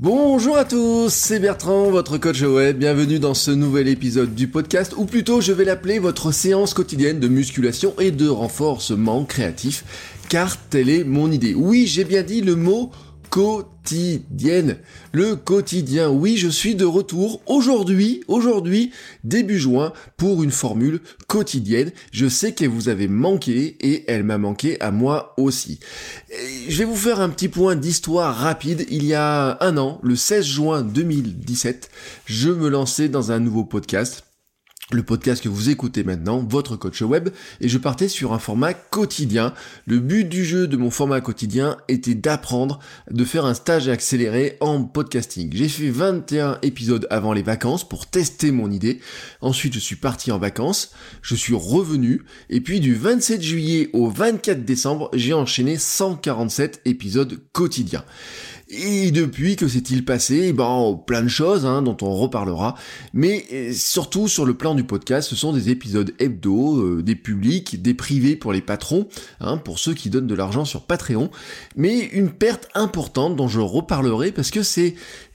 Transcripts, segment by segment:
Bonjour à tous, c'est Bertrand, votre coach web. Bienvenue dans ce nouvel épisode du podcast, ou plutôt je vais l'appeler votre séance quotidienne de musculation et de renforcement créatif, car telle est mon idée. Oui, j'ai bien dit le mot quotidienne. Le quotidien, oui, je suis de retour aujourd'hui, aujourd'hui, début juin, pour une formule quotidienne. Je sais qu'elle vous avait manqué et elle m'a manqué à moi aussi. je vais vous faire un petit point d'histoire rapide. Il y a un an, le 16 juin 2017, je me lançais dans un nouveau podcast le podcast que vous écoutez maintenant, votre coach web, et je partais sur un format quotidien. Le but du jeu de mon format quotidien était d'apprendre, de faire un stage accéléré en podcasting. J'ai fait 21 épisodes avant les vacances pour tester mon idée. Ensuite, je suis parti en vacances, je suis revenu, et puis du 27 juillet au 24 décembre, j'ai enchaîné 147 épisodes quotidiens. Et depuis, que s'est-il passé? Ben, plein de choses hein, dont on reparlera. Mais euh, surtout sur le plan du podcast, ce sont des épisodes hebdo, euh, des publics, des privés pour les patrons, hein, pour ceux qui donnent de l'argent sur Patreon. Mais une perte importante dont je reparlerai parce que c'est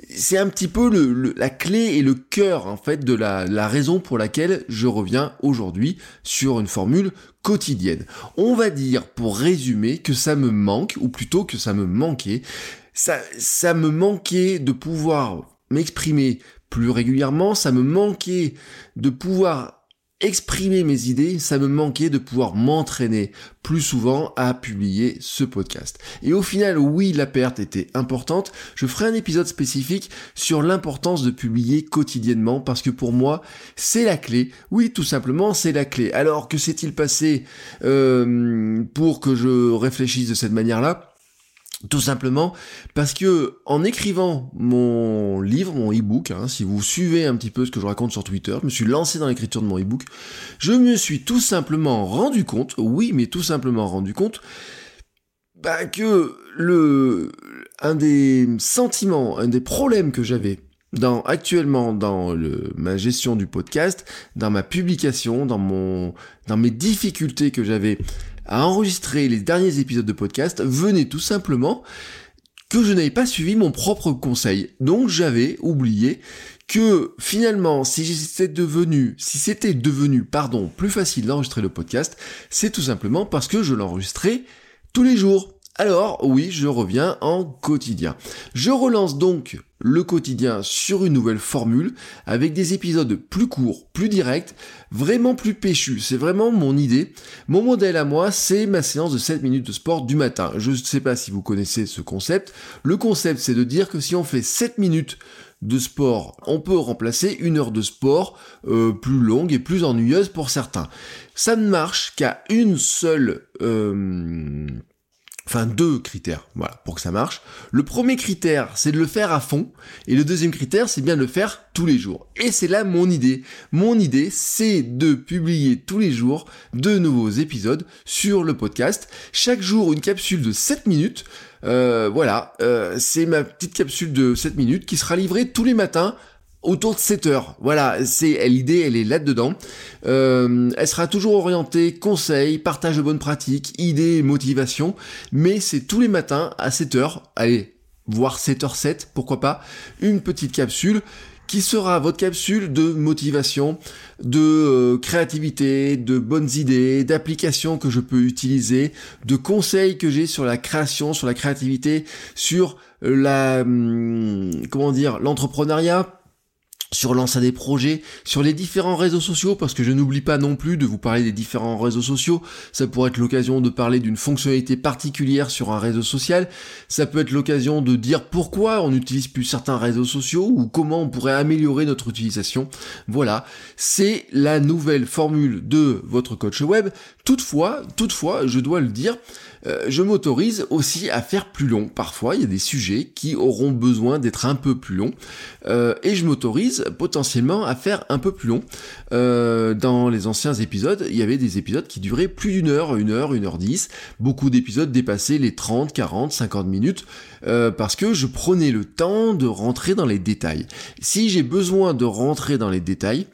c'est un petit peu la clé et le cœur en fait de la, raison pour laquelle je reviens aujourd'hui sur une formule quotidienne. On va dire pour résumer que ça me manque, ou plutôt que ça me manquait, ça me manquait de pouvoir m'exprimer plus régulièrement, ça me manquait de pouvoir exprimer mes idées, ça me manquait de pouvoir m'entraîner plus souvent à publier ce podcast. Et au final, oui, la perte était importante. Je ferai un épisode spécifique sur l'importance de publier quotidiennement parce que pour moi, c'est la clé. Oui, tout simplement, c'est la clé. Alors, que s'est-il passé euh, pour que je réfléchisse de cette manière-là? Tout simplement parce que en écrivant mon livre, mon e-book, hein, si vous suivez un petit peu ce que je raconte sur Twitter, je me suis lancé dans l'écriture de mon e-book, je me suis tout simplement rendu compte, oui, mais tout simplement rendu compte, bah, que le un des sentiments, un des problèmes que j'avais actuellement dans ma gestion du podcast, dans ma publication, dans mon dans mes difficultés que j'avais à enregistrer les derniers épisodes de podcast venait tout simplement que je n'avais pas suivi mon propre conseil. Donc j'avais oublié que finalement, si c'était devenu, si c'était devenu, pardon, plus facile d'enregistrer le podcast, c'est tout simplement parce que je l'enregistrais tous les jours. Alors oui, je reviens en quotidien. Je relance donc le quotidien sur une nouvelle formule avec des épisodes plus courts, plus directs, vraiment plus péchus. C'est vraiment mon idée. Mon modèle à moi, c'est ma séance de 7 minutes de sport du matin. Je ne sais pas si vous connaissez ce concept. Le concept, c'est de dire que si on fait 7 minutes de sport, on peut remplacer une heure de sport euh, plus longue et plus ennuyeuse pour certains. Ça ne marche qu'à une seule... Euh, enfin deux critères, voilà, pour que ça marche. Le premier critère, c'est de le faire à fond, et le deuxième critère, c'est bien de le faire tous les jours. Et c'est là mon idée. Mon idée, c'est de publier tous les jours de nouveaux épisodes sur le podcast. Chaque jour, une capsule de 7 minutes. Euh, voilà, euh, c'est ma petite capsule de 7 minutes qui sera livrée tous les matins autour de 7 heures. Voilà, c'est l'idée, elle est là-dedans. Euh, elle sera toujours orientée conseils, partage de bonnes pratiques, idées, motivation, mais c'est tous les matins à 7 heures. Allez, voire 7h07, pourquoi pas, une petite capsule qui sera votre capsule de motivation, de euh, créativité, de bonnes idées, d'applications que je peux utiliser, de conseils que j'ai sur la création, sur la créativité, sur la hum, comment dire, l'entrepreneuriat sur lancer des projets, sur les différents réseaux sociaux, parce que je n'oublie pas non plus de vous parler des différents réseaux sociaux. Ça pourrait être l'occasion de parler d'une fonctionnalité particulière sur un réseau social. Ça peut être l'occasion de dire pourquoi on n'utilise plus certains réseaux sociaux ou comment on pourrait améliorer notre utilisation. Voilà, c'est la nouvelle formule de votre coach web. Toutefois, toutefois, je dois le dire, euh, je m'autorise aussi à faire plus long. Parfois, il y a des sujets qui auront besoin d'être un peu plus longs, euh, et je m'autorise potentiellement à faire un peu plus long. Euh, dans les anciens épisodes, il y avait des épisodes qui duraient plus d'une heure, une heure, une heure dix. Beaucoup d'épisodes dépassaient les 30, 40, 50 minutes, parce que je prenais le temps de rentrer dans les détails. Si j'ai besoin de rentrer dans les détails,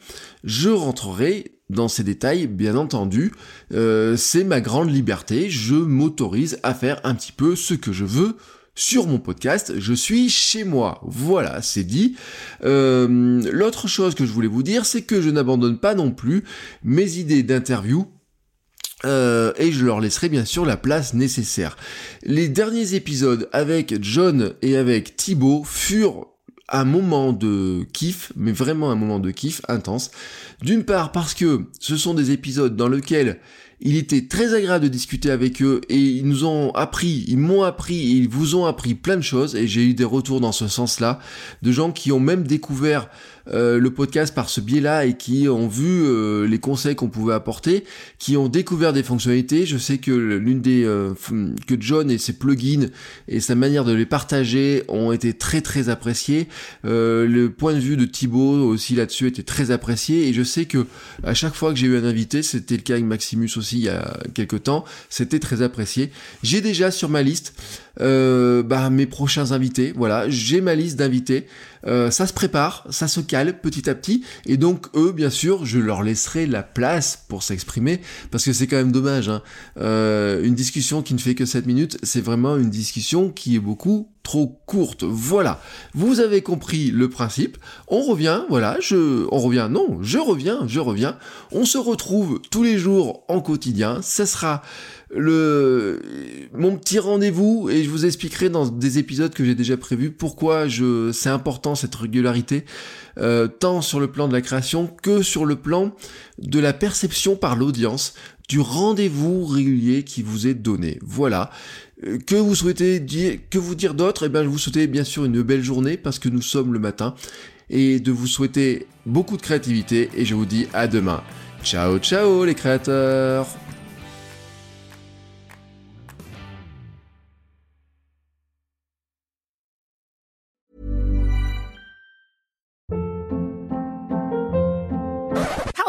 je rentrerai dans ces détails, bien entendu, euh, c'est ma grande liberté, je m'autorise à faire un petit peu ce que je veux sur mon podcast, je suis chez moi. Voilà, c'est dit. Euh, l'autre chose que je voulais vous dire, c'est que je n'abandonne pas non plus mes idées d'interview euh, et je leur laisserai bien sûr la place nécessaire. Les derniers épisodes avec John et avec Thibaut furent un moment de kiff, mais vraiment un moment de kiff intense. D'une part parce que ce sont des épisodes dans lesquels il était très agréable de discuter avec eux et ils nous ont appris, ils m'ont appris et ils vous ont appris plein de choses et j'ai eu des retours dans ce sens-là de gens qui ont même découvert euh, le podcast par ce biais-là et qui ont vu euh, les conseils qu'on pouvait apporter, qui ont découvert des fonctionnalités. Je sais que l'une des euh, que John et ses plugins et sa manière de les partager ont été très très appréciés. le point de vue de Thibaut aussi là-dessus était très apprécié et je sais que à chaque fois que j'ai eu un invité, c'était le cas avec Maximus aussi il y a quelques temps, c'était très apprécié. J'ai déjà sur ma liste euh, bah, mes prochains invités. Voilà, j'ai ma liste d'invités. Euh, ça se prépare, ça se cale petit à petit, et donc eux, bien sûr, je leur laisserai la place pour s'exprimer, parce que c'est quand même dommage. Hein. Euh, une discussion qui ne fait que 7 minutes, c'est vraiment une discussion qui est beaucoup trop courte. Voilà, vous avez compris le principe. On revient, voilà, je, on revient, non, je reviens, je reviens. On se retrouve tous les jours en quotidien. Ça sera le mon petit rendez-vous et je vous expliquerai dans des épisodes que j'ai déjà prévus pourquoi je c'est important cette régularité euh, tant sur le plan de la création que sur le plan de la perception par l'audience du rendez-vous régulier qui vous est donné. Voilà. Euh, que vous souhaitez dire, que vous dire d'autre? Eh bien, je vous souhaite bien sûr une belle journée parce que nous sommes le matin et de vous souhaiter beaucoup de créativité et je vous dis à demain. Ciao, ciao les créateurs